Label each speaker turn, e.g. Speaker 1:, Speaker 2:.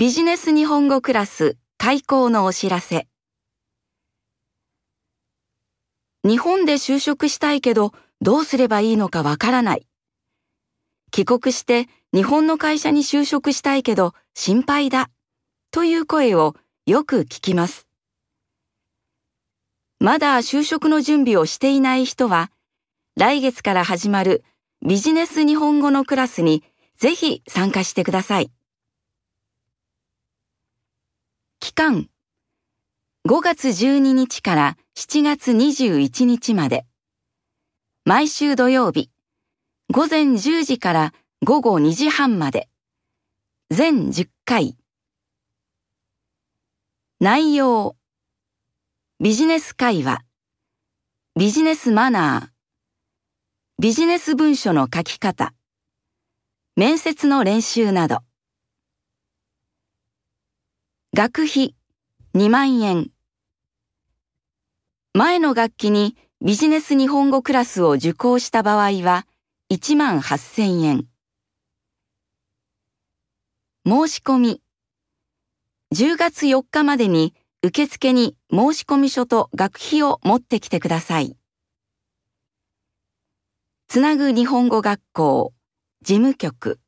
Speaker 1: ビジネス日本語クラス開講のお知らせ。日本で就職したいけどどうすればいいのかわからない。帰国して日本の会社に就職したいけど心配だ。という声をよく聞きます。まだ就職の準備をしていない人は、来月から始まるビジネス日本語のクラスにぜひ参加してください。期間5月12日から7月21日まで。毎週土曜日。午前10時から午後2時半まで。全10回。内容。ビジネス会話。ビジネスマナー。ビジネス文書の書き方。面接の練習など。学費2万円。前の学期にビジネス日本語クラスを受講した場合は1万8000円。申し込み。10月4日までに受付に申し込み書と学費を持ってきてください。つなぐ日本語学校事務局。